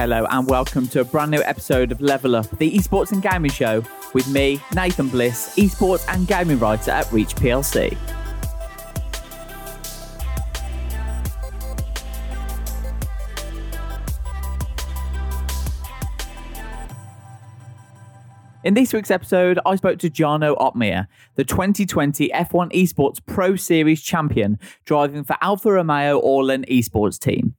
Hello, and welcome to a brand new episode of Level Up, the esports and gaming show, with me, Nathan Bliss, esports and gaming writer at Reach PLC. In this week's episode, I spoke to Jarno Opmeer, the 2020 F1 Esports Pro Series champion, driving for Alfa Romeo Orlen Esports team.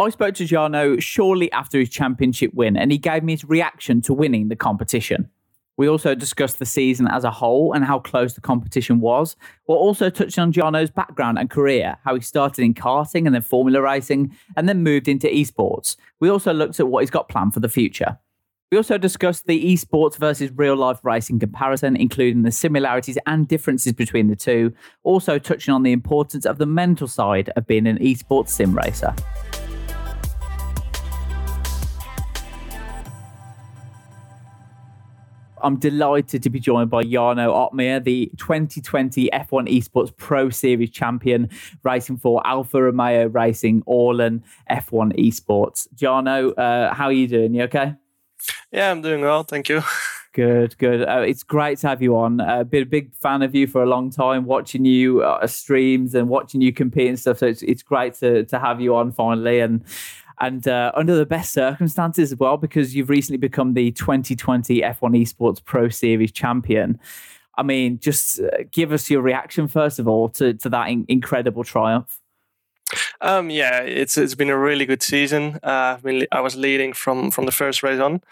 I spoke to Jarno shortly after his championship win, and he gave me his reaction to winning the competition. We also discussed the season as a whole and how close the competition was, while also touching on Jarno's background and career, how he started in karting and then Formula racing, and then moved into esports. We also looked at what he's got planned for the future. We also discussed the esports versus real life racing comparison, including the similarities and differences between the two, also touching on the importance of the mental side of being an esports sim racer. I'm delighted to be joined by Jarno Opmeer, the 2020 F1 Esports Pro Series champion, racing for Alfa Romeo Racing Orlen F1 Esports. Jarno, uh, how are you doing? You okay? Yeah, I'm doing well. Thank you. Good, good. Uh, it's great to have you on. I've uh, been a big fan of you for a long time, watching you uh, streams and watching you compete and stuff. So it's, it's great to, to have you on finally. And and uh, under the best circumstances as well, because you've recently become the 2020 F1 Esports Pro Series champion. I mean, just uh, give us your reaction first of all to to that in- incredible triumph. Um, yeah, it's it's been a really good season. Uh, been I was leading from from the first race on,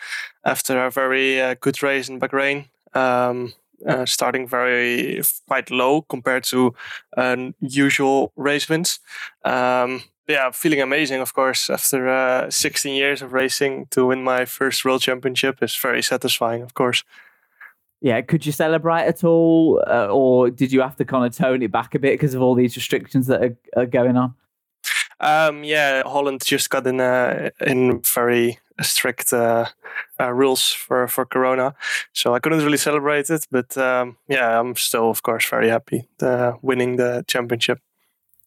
after a very uh, good race in Bahrain. Um, uh, starting very quite low compared to uh, usual race wins. Um, yeah, feeling amazing, of course. After uh, 16 years of racing, to win my first world championship is very satisfying, of course. Yeah, could you celebrate at all, uh, or did you have to kind of tone it back a bit because of all these restrictions that are, are going on? Um, yeah, Holland just got in uh, in very strict uh, uh, rules for for Corona, so I couldn't really celebrate it. But um, yeah, I'm still, of course, very happy uh, winning the championship.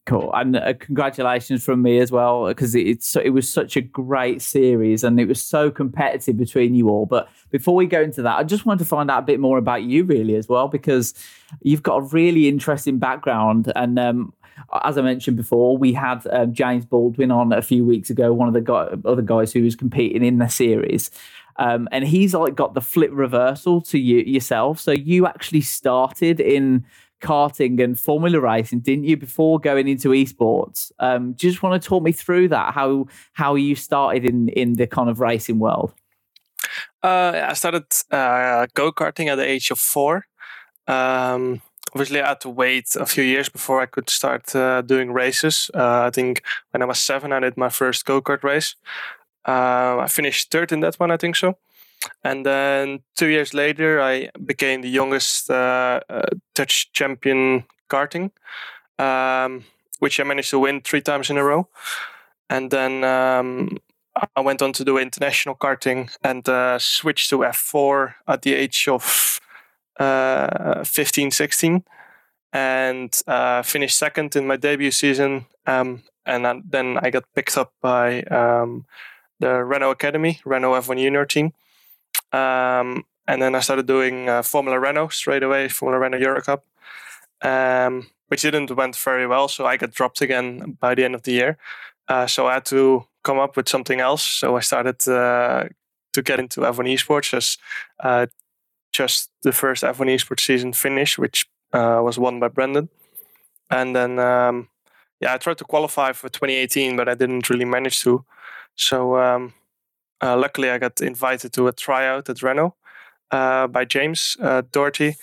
Cool, and uh, congratulations from me as well because it's it was such a great series and it was so competitive between you all. But before we go into that, I just wanted to find out a bit more about you really as well because you've got a really interesting background and. Um, as I mentioned before, we had um, James Baldwin on a few weeks ago, one of the other guys who was competing in the series. Um, and he's like got the flip reversal to you yourself. So you actually started in karting and Formula racing, didn't you, before going into esports? Um, do you just want to talk me through that? How how you started in in the kind of racing world? Uh, I started uh, go karting at the age of four. Um, obviously, I had to wait a few years before I could start uh, doing races. Uh, I think when I was seven, I did my first go kart race. Uh, I finished third in that one, I think so. And then two years later, I became the youngest uh, uh, Dutch champion karting, um, which I managed to win three times in a row. And then um, I went on to do international karting and uh, switched to F4 at the age of uh, 15, 16, and uh, finished second in my debut season. Um, and then I got picked up by um, the Renault Academy, Renault F1 Junior team. Um, and then I started doing uh, Formula Renault straight away, Formula Renault Euro Cup, um, which didn't went very well. So I got dropped again by the end of the year. Uh, so I had to come up with something else. So I started uh, to get into F1 esports as uh, just the first F1 esports season finished, which uh, was won by Brendon. And then, um, yeah, I tried to qualify for 2018, but I didn't really manage to. So um, uh, luckily, I got invited to a tryout at Renault uh, by James uh, Doherty,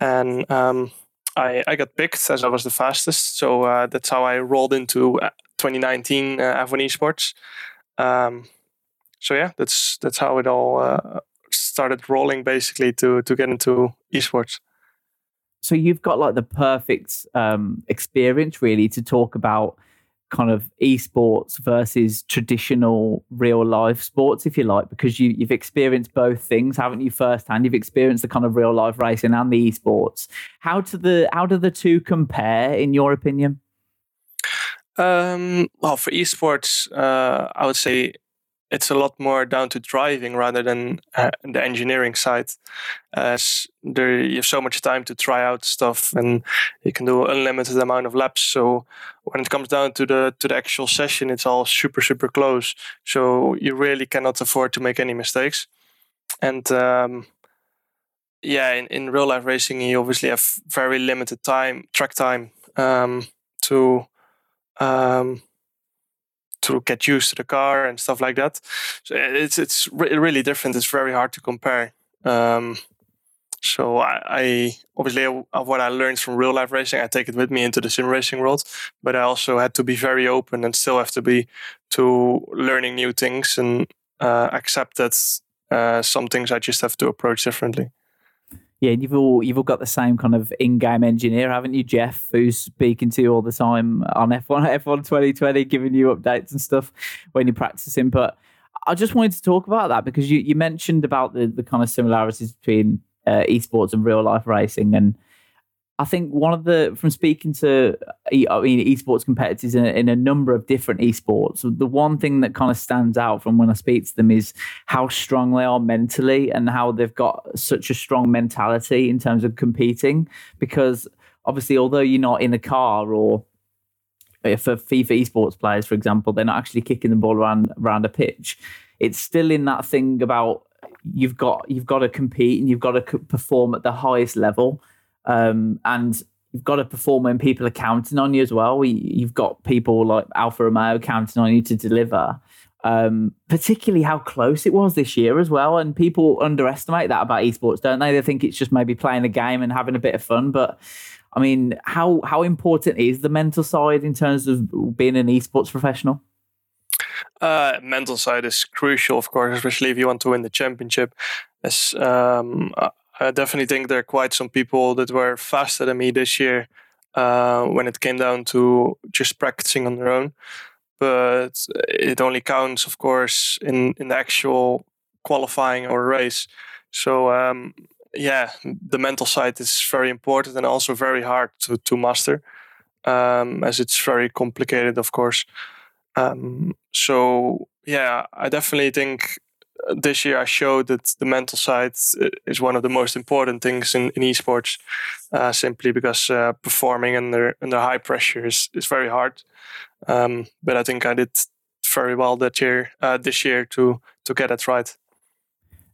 and um, I, I got picked as I was the fastest. So uh, that's how I rolled into uh, 2019 uh, F1 Esports. Um, so yeah, that's that's how it all started rolling, basically, to to get into esports so you've got like the perfect um, experience really to talk about kind of esports versus traditional real life sports, if you like, because you, you've experienced both things, haven't you? Firsthand, you've experienced the kind of real life racing and the esports. How do the how do the two compare, in your opinion? Um, well, for esports, uh, I would say it's a lot more down to driving rather than uh, the engineering side. As there, you have so much time to try out stuff, and you can do unlimited amount of laps. So when it comes down to the to the actual session, it's all super super close. So you really cannot afford to make any mistakes. And um, yeah, in, in real life racing, you obviously have very limited time, track time, um, to um, to get used to the car and stuff like that. So it's it's re- really different. It's very hard to compare. Um, so I, I obviously what I learned from real life racing, I take it with me into the sim racing world. But I also had to be very open and still have to be to learning new things and uh, accept that uh, some things I just have to approach differently. Yeah, you've all you've all got the same kind of in-game engineer, haven't you, Jeff? Who's speaking to you all the time on F1 F1 2020, giving you updates and stuff when you're practicing. But I just wanted to talk about that because you, you mentioned about the, the kind of similarities between uh, esports and real life racing, and I think one of the from speaking to I mean esports competitors in, in, a number of different esports, the one thing that kind of stands out from when I speak to them is how strong they are mentally and how they've got such a strong mentality in terms of competing. Because obviously, although you're not in a car or eh, for FIFA esports players, for example, they're not actually kicking the ball around around a pitch. It's still in that thing about you've got you've got to compete and you've got to perform at the highest level um, and you've got to perform when people are counting on you as well. You've got people like Alfa Romeo counting on you to deliver. Um, particularly how close it was this year as well. And people underestimate that about esports, don't they? They think it's just maybe playing a game and having a bit of fun. But I mean, how how important is the mental side in terms of being an esports professional? Uh, mental side is crucial, of course, especially if you want to win the championship. As um, I definitely think there are quite some people that were faster than me this year uh, when it came down to just practicing on their own. But it only counts, of course, in, in the actual qualifying or race. So, um, yeah, the mental side is very important and also very hard to, to master, um, as it's very complicated, of course. Um, so, yeah, I definitely think this year I showed that the mental side is one of the most important things in, in esports, uh, simply because uh, performing under under high pressure is, is very hard. Um, but I think I did very well that year, uh, this year to to get it right.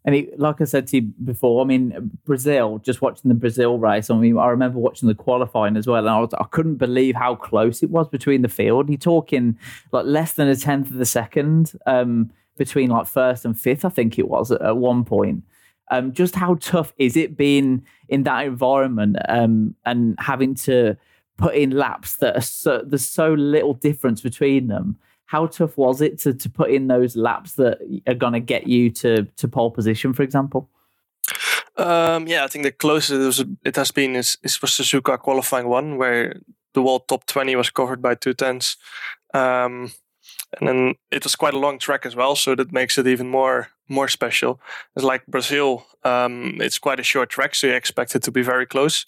And it, like I said to you before, I mean Brazil. Just watching the Brazil race. I mean, I remember watching the qualifying as well, and I, was, I couldn't believe how close it was between the field. You're talking like less than a tenth of the second. Um, between like first and fifth, I think it was at, at one point. Um, just how tough is it being in that environment um, and having to put in laps that are so, there's so little difference between them? How tough was it to, to put in those laps that are going to get you to, to pole position, for example? Um, yeah, I think the closest it, was, it has been is, is for Suzuka qualifying one, where the world top 20 was covered by two tenths. Um, and then it was quite a long track as well, so that makes it even more more special. It's like Brazil; um, it's quite a short track, so you expect it to be very close.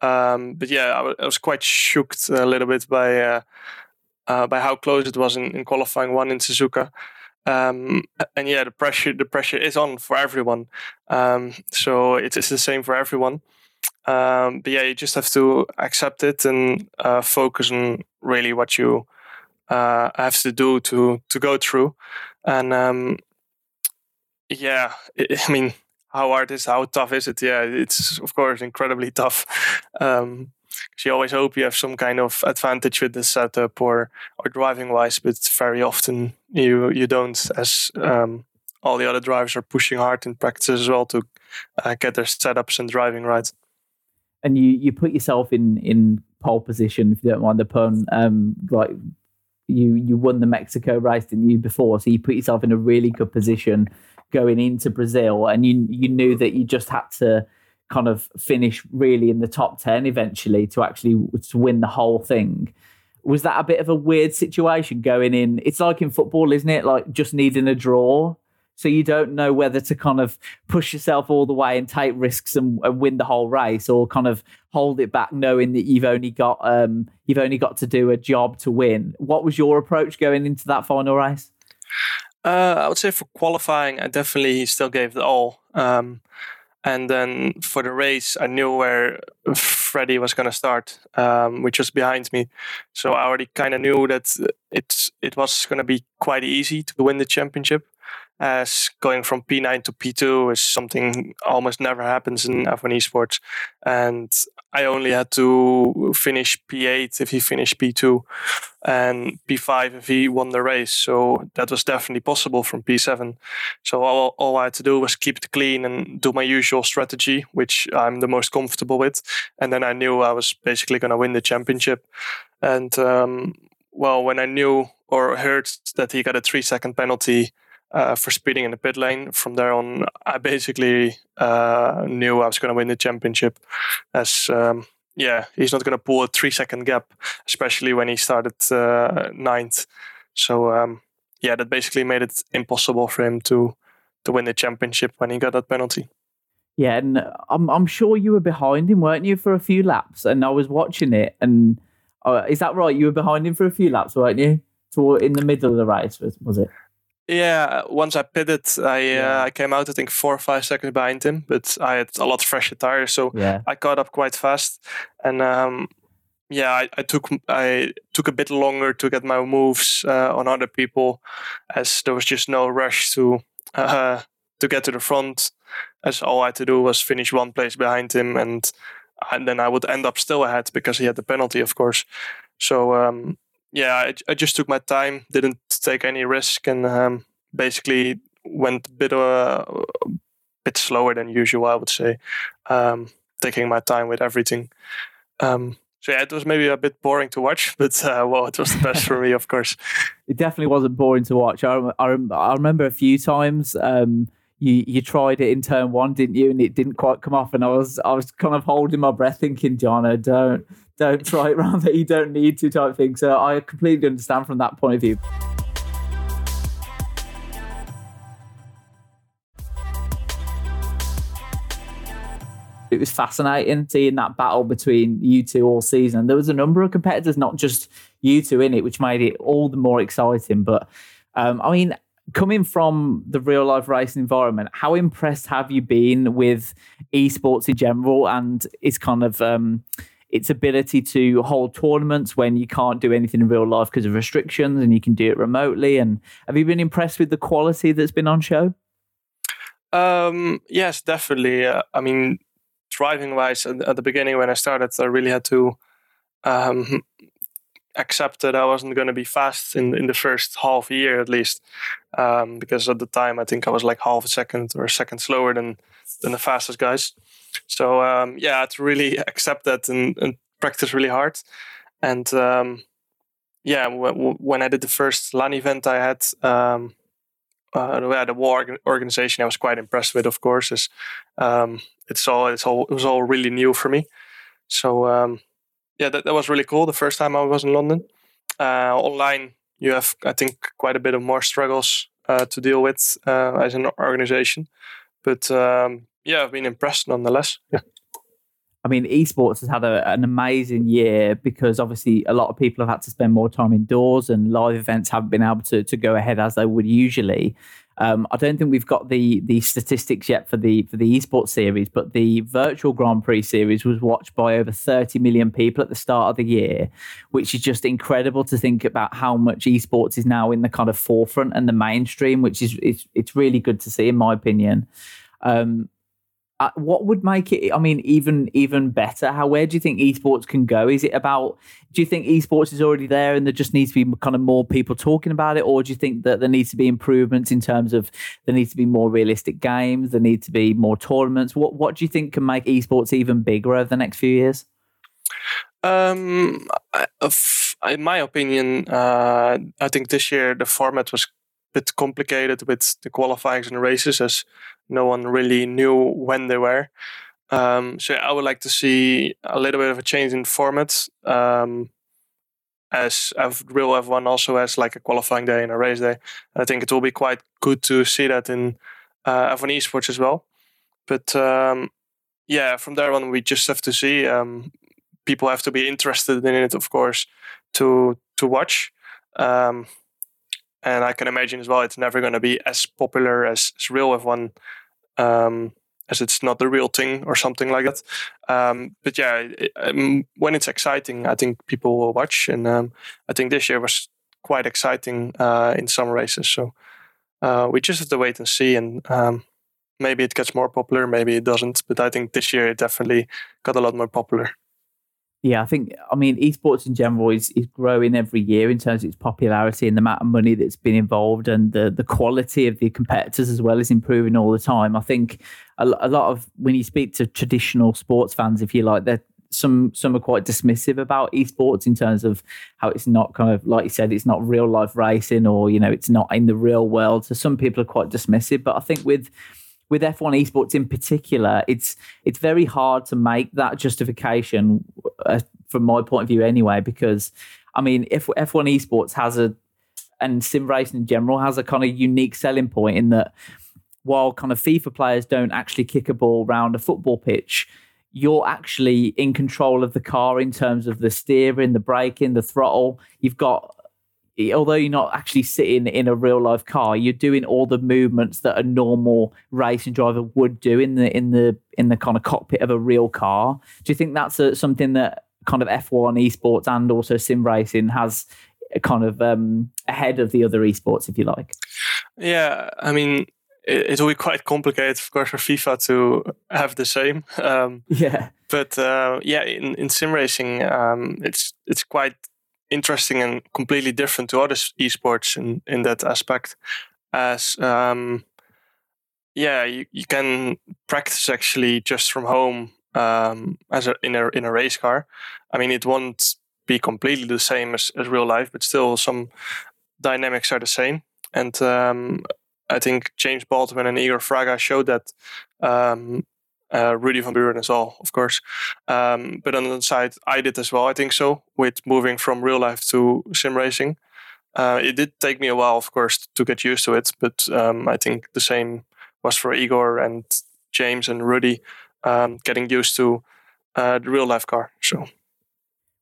Um, but yeah, I, w- I was quite shocked a little bit by uh, uh, by how close it was in, in qualifying one in Suzuka. Um, and yeah, the pressure the pressure is on for everyone. Um, so it is the same for everyone. Um, but yeah, you just have to accept it and uh, focus on really what you uh, have to do to to go through. And um, yeah, it, I mean, how hard is how tough is it? Yeah, it's of course incredibly tough. Um, you always hope you have some kind of advantage with the setup or or driving wise, but very often you you don't, as um, all the other drivers are pushing hard in practice as well to uh, get their setups and driving right. And you you put yourself in in pole position, if you don't mind the pun, um, like you you won the Mexico race, didn't you, before? So you put yourself in a really good position going into Brazil, and you you knew that you just had to kind of finish really in the top ten eventually to actually to win the whole thing. Was that a bit of a weird situation going in? It's like in football, isn't it? Like just needing a draw so you don't know whether to kind of push yourself all the way and take risks and, and win the whole race, or kind of hold it back, knowing that you've only got um, you've only got to do a job to win. What was your approach going into that final race? Uh, I would say for qualifying, I definitely still gave the all. Um, and then for the race, I knew where Freddie was going to start, um, which was behind me. So I already kind of knew that it's it was going to be quite easy to win the championship as going from P9 to P2 is something almost never happens in F1 esports. And I only had to finish P8 if he finished P2 and P5 if he won the race. So that was definitely possible from P7. So all, all I had to do was keep it clean and do my usual strategy, which I'm the most comfortable with. And then I knew I was basically going to win the championship. And um, well, when I knew or heard that he got a three second penalty, uh, for speeding in the pit lane. From there on, I basically uh, knew I was going to win the championship. As um, yeah, he's not going to pull a three second gap, especially when he started uh, ninth. So um, yeah, that basically made it impossible for him to to win the championship when he got that penalty. Yeah, and I'm I'm sure you were behind him, weren't you, for a few laps? And I was watching it, and uh, is that right? You were behind him for a few laps, weren't you? Toward in the middle of the race, was, was it? Yeah, once I pitted, I yeah. uh, I came out I think four or five seconds behind him, but I had a lot fresher tires, so yeah. I caught up quite fast. And um, yeah, I, I, took I took a bit longer to get my moves uh, on other people, as there was just no rush to uh, to get to the front. As all I had to do was finish one place behind him, and and then I would end up still ahead because he had the penalty, of course. So um, yeah, I, I, just took my time, didn't take any risk, and um, basically went a bit uh, a bit slower than usual. I would say, um, taking my time with everything. Um, so yeah, it was maybe a bit boring to watch, but uh, well, it was the best for me, of course. It definitely wasn't boring to watch. I, I, I remember a few times um, you you tried it in turn one, didn't you? And it didn't quite come off, and I was I was kind of holding my breath, thinking, Jarno, don't don't try it around that you don't need to type thing. So I completely understand from that point of view. It was fascinating seeing that battle between you two all season. There was a number of competitors, not just you two in it, which made it all the more exciting. But um, I mean, coming from the real life racing environment, how impressed have you been with esports in general and its kind of um, its ability to hold tournaments when you can't do anything in real life because of restrictions and you can do it remotely. And have you been impressed with the quality that's been on show? Um, yes, definitely. Uh, I mean, driving wise, at, at, the beginning when I started, I really had to um, accept that I wasn't going to be fast in, in the first half year at least. Um, because at the time, I think I was like half a second or a second slower than, than the fastest guys. So um, yeah, I had to really accept that and, and practice really hard. And um, yeah, w- when I did the first LAN event, I had um, uh, the war organization. I was quite impressed with, of course. Is um, it's all it's all it was all really new for me. So um, yeah, that, that was really cool. The first time I was in London, uh, online, you have I think quite a bit of more struggles uh, to deal with uh, as an organization. But um, yeah, I've been impressed nonetheless. Yeah. I mean, esports has had a, an amazing year because obviously a lot of people have had to spend more time indoors and live events haven't been able to, to go ahead as they would usually. Um, I don't think we've got the the statistics yet for the for the esports series, but the virtual Grand Prix series was watched by over 30 million people at the start of the year, which is just incredible to think about how much esports is now in the kind of forefront and the mainstream, which is it's, it's really good to see, in my opinion. Um, uh, what would make it i mean even even better? How where do you think esports can go? Is it about do you think esports is already there and there just needs to be kind of more people talking about it? Or do you think that there needs to be improvements in terms of there needs to be more realistic games there need to be more tournaments? What what do you think can make esports even bigger over the next few years? Um in my opinion uh, i think this year the format was bit complicated with the qualifyings and races as no one really knew when they were. Um, so I would like to see a little bit of a change in format. Um, as real F1 also has like a qualifying day and a race day. I think it will be quite good to see that in uh, F1 esports as well. But um, yeah, from there on, we just have to see. Um, people have to be interested in it, of course, to to watch. Um, and I can imagine as well it's never going to be as popular as, as real F1 um, as it's not the real thing or something like that. Um, but yeah, it, um, when it's exciting, I think people will watch, and um, I think this year was quite exciting uh, in some races. So uh, we just have to wait and see, and um, maybe it gets more popular, maybe it doesn't. But I think this year it definitely got a lot more popular. Yeah, I think I mean esports in general is, is growing every year in terms of its popularity and the amount of money that's been involved and the the quality of the competitors as well is improving all the time. I think a, a lot of when you speak to traditional sports fans, if you like, that some some are quite dismissive about esports in terms of how it's not kind of like you said, it's not real life racing or you know it's not in the real world. So some people are quite dismissive, but I think with with F1 esports in particular, it's it's very hard to make that justification uh, from my point of view anyway. Because I mean, if F1 esports has a and sim racing in general has a kind of unique selling point in that while kind of FIFA players don't actually kick a ball around a football pitch, you're actually in control of the car in terms of the steering, the braking, the throttle. You've got although you're not actually sitting in a real life car, you're doing all the movements that a normal racing driver would do in the in the in the kind of cockpit of a real car. Do you think that's a, something that kind of F1 esports and also sim racing has kind of um, ahead of the other esports, if you like? Yeah, I mean, it, will be quite complicated, of course, for FIFA to have the same. Um, yeah, but uh, yeah, in, in sim racing, um, it's it's quite interesting and completely different to other esports in, in that aspect. As um, yeah, you, you can practice actually just from home um, as a, in a in a race car. I mean, it won't be completely the same as, as real life, but still some dynamics are the same. And um, I think James Baldwin and Igor Fraga showed that um, uh, Rudy van Buren as well, of course. Um, but on the side, I did as well. I think so with moving from real life to sim racing. Uh, it did take me a while, of course, to get used to it. But um, I think the same was for Igor and James and Rudy um, getting used to uh, the real life car. So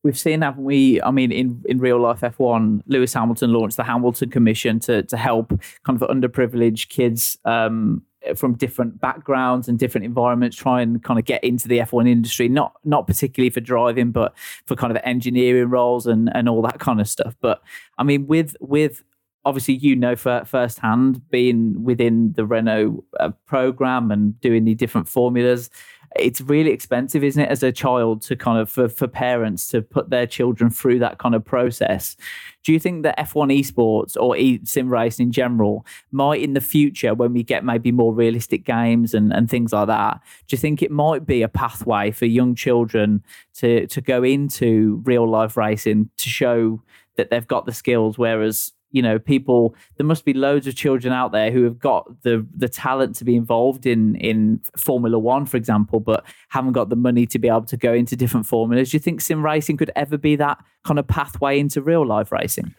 we've seen, haven't we? I mean, in, in real life F1, Lewis Hamilton launched the Hamilton Commission to to help kind of underprivileged kids um, from different backgrounds and different environments try and kind of get into the F1 industry, not not particularly for driving, but for kind of engineering roles and and all that kind of stuff. But I mean, with with obviously you know for firsthand being within the Renault uh, program and doing the different formulas it's really expensive, isn't it, as a child to kind of for, for parents to put their children through that kind of process. Do you think that F1 esports or e- sim racing in general might in the future, when we get maybe more realistic games and, and things like that, do you think it might be a pathway for young children to to go into real life racing to show that they've got the skills, whereas you know people there must be loads of children out there who have got the the talent to be involved in in formula 1 for example but haven't got the money to be able to go into different formulas. Do you think sim racing could ever be that kind of pathway into real life racing?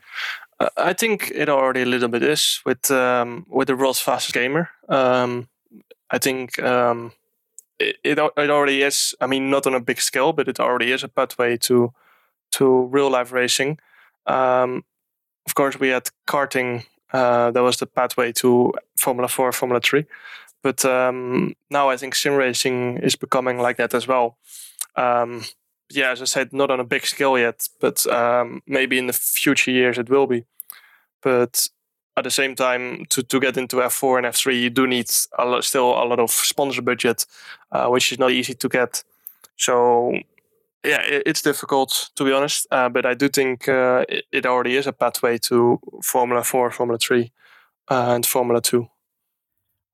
I think it already a little bit is with um, with the world's fastest gamer. Um, i think um, it, it, it already is i mean not on a big scale but it already is a pathway to to real life racing. Um, of course, we had karting. Uh, that was the pathway to Formula Four, Formula Three. But um, now I think sim racing is becoming like that as well. Um, yeah, as I said, not on a big scale yet, but um, maybe in the future years it will be. But at the same time, to, to get into F4 and F3, you do need a lot, still a lot of sponsor budget, uh, which is not easy to get. So yeah, it's difficult to be honest, uh, but I do think uh, it, already is a pathway to Formula Four, Formula Three, uh, and Formula Two.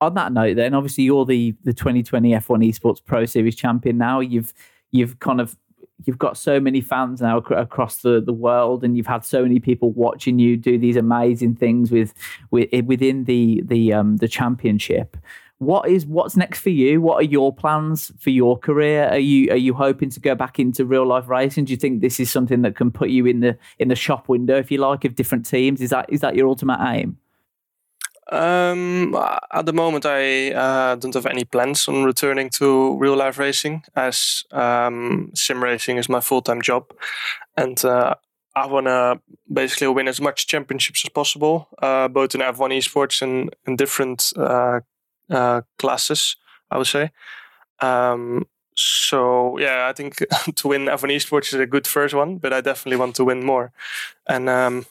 On that note, then obviously you're the the 2020 F1 Esports Pro Series champion now. You've you've kind of you've got so many fans now ac- across the, the world, and you've had so many people watching you do these amazing things with, with within the the um, the championship what is what's next for you? What are your plans for your career? Are you are you hoping to go back into real life racing? Do you think this is something that can put you in the in the shop window, if you like, of different teams? Is that is that your ultimate aim? Um, at the moment, I uh, don't have any plans on returning to real life racing, as um, sim racing is my full time job, and uh, I want to basically win as much championships as possible, uh, both in F1 esports and in different uh, uh, classes. I would say. Um, so yeah, I think to win F1 esports is a good first one, but I definitely want to win more. And um,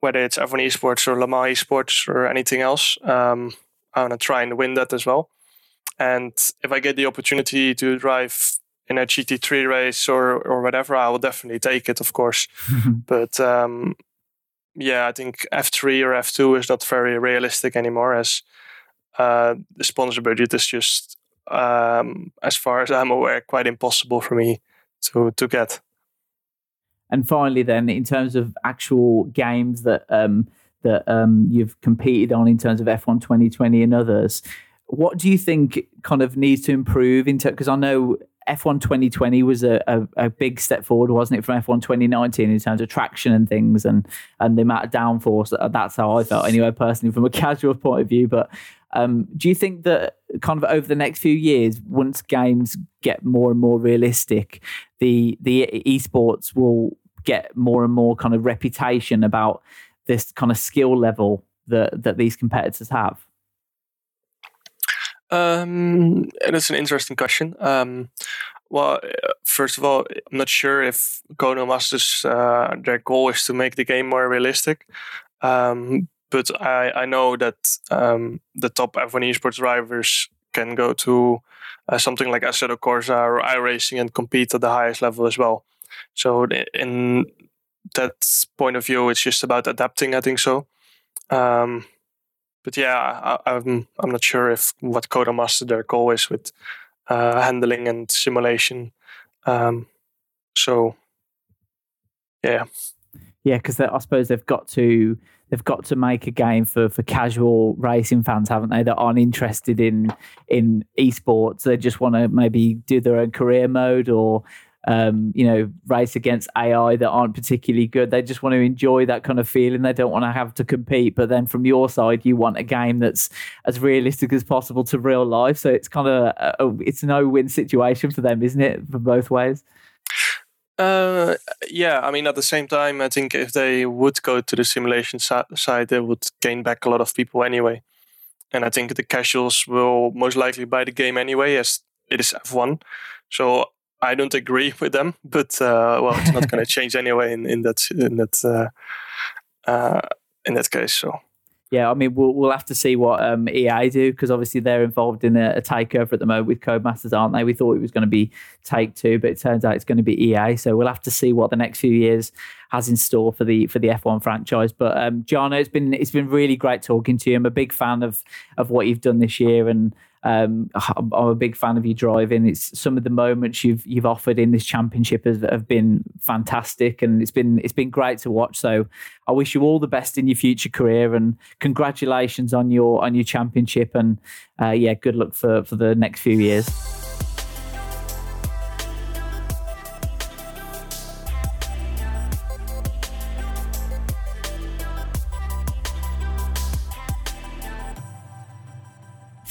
whether it's F1 esports or Le Mans esports or anything else, um, I want to try and win that as well. And if I get the opportunity to drive in a GT3 race or or whatever, I will definitely take it, of course. but um, yeah, I think F3 or F2 is not very realistic anymore, as uh, the sponsor budget is just, um, as far as I'm aware, quite impossible for me to to get. And finally, then, in terms of actual games that um, that um, you've competed on in terms of F1 2020 and others, what do you think kind of needs to improve into? Because I know F1 2020 was a, a, a, big step forward, wasn't it, from F1 2019 in terms of traction and things and and the amount of downforce. That's how I felt anyway, personally, from a casual point of view. But um, do you think that kind of over the next few years, once games get more and more realistic, the the esports will get more and more kind of reputation about this kind of skill level that that these competitors have? Um, it's an interesting question. Um, well, first of all, I'm not sure if Codemasters uh, their goal is to make the game more realistic. Um, but I, I know that um, the top F1 esports drivers can go to uh, something like Assetto Corsa or iRacing and compete at the highest level as well. So in that point of view, it's just about adapting. I think so. Um, but yeah, I, am I'm, I'm not sure if what Codemaster their goal is with uh, handling and simulation. Um, so yeah, yeah, because I suppose they've got to they've got to make a game for for casual racing fans, haven't they? That aren't interested in in esports. They just want to maybe do their own career mode or um, you know, race against AI that aren't particularly good. They just want to enjoy that kind of feeling. They don't want to have to compete. But then from your side, you want a game that's as realistic as possible to real life. So it's kind of a, a, it's a no-win situation for them, isn't it, for both ways? Uh, yeah. I mean, at the same time, I think if they would go to the simulation side, they would gain back a lot of people anyway. And I think the casuals will most likely buy the game anyway, as it is F1. So I don't agree with them, but uh, well, it's not going to change anyway in, in that in that uh, uh, in that case. So yeah, I mean, we'll we'll have to see what um, EA do because obviously they're involved in a, a, takeover at the moment with Codemasters, aren't they? We thought it was going to be Take Two, but it turns out it's going to be EA. So we'll have to see what the next few years has in store for the for the F1 franchise. But um, it's been it's been really great talking to you. I'm a big fan of of what you've done this year and um, I'm a big fan of you driving. It's some of the moments you've you've offered in this championship have, have been fantastic, and it's been it's been great to watch. So I wish you all the best in your future career, and congratulations on your on your championship, and uh, yeah, good luck for for the next few years.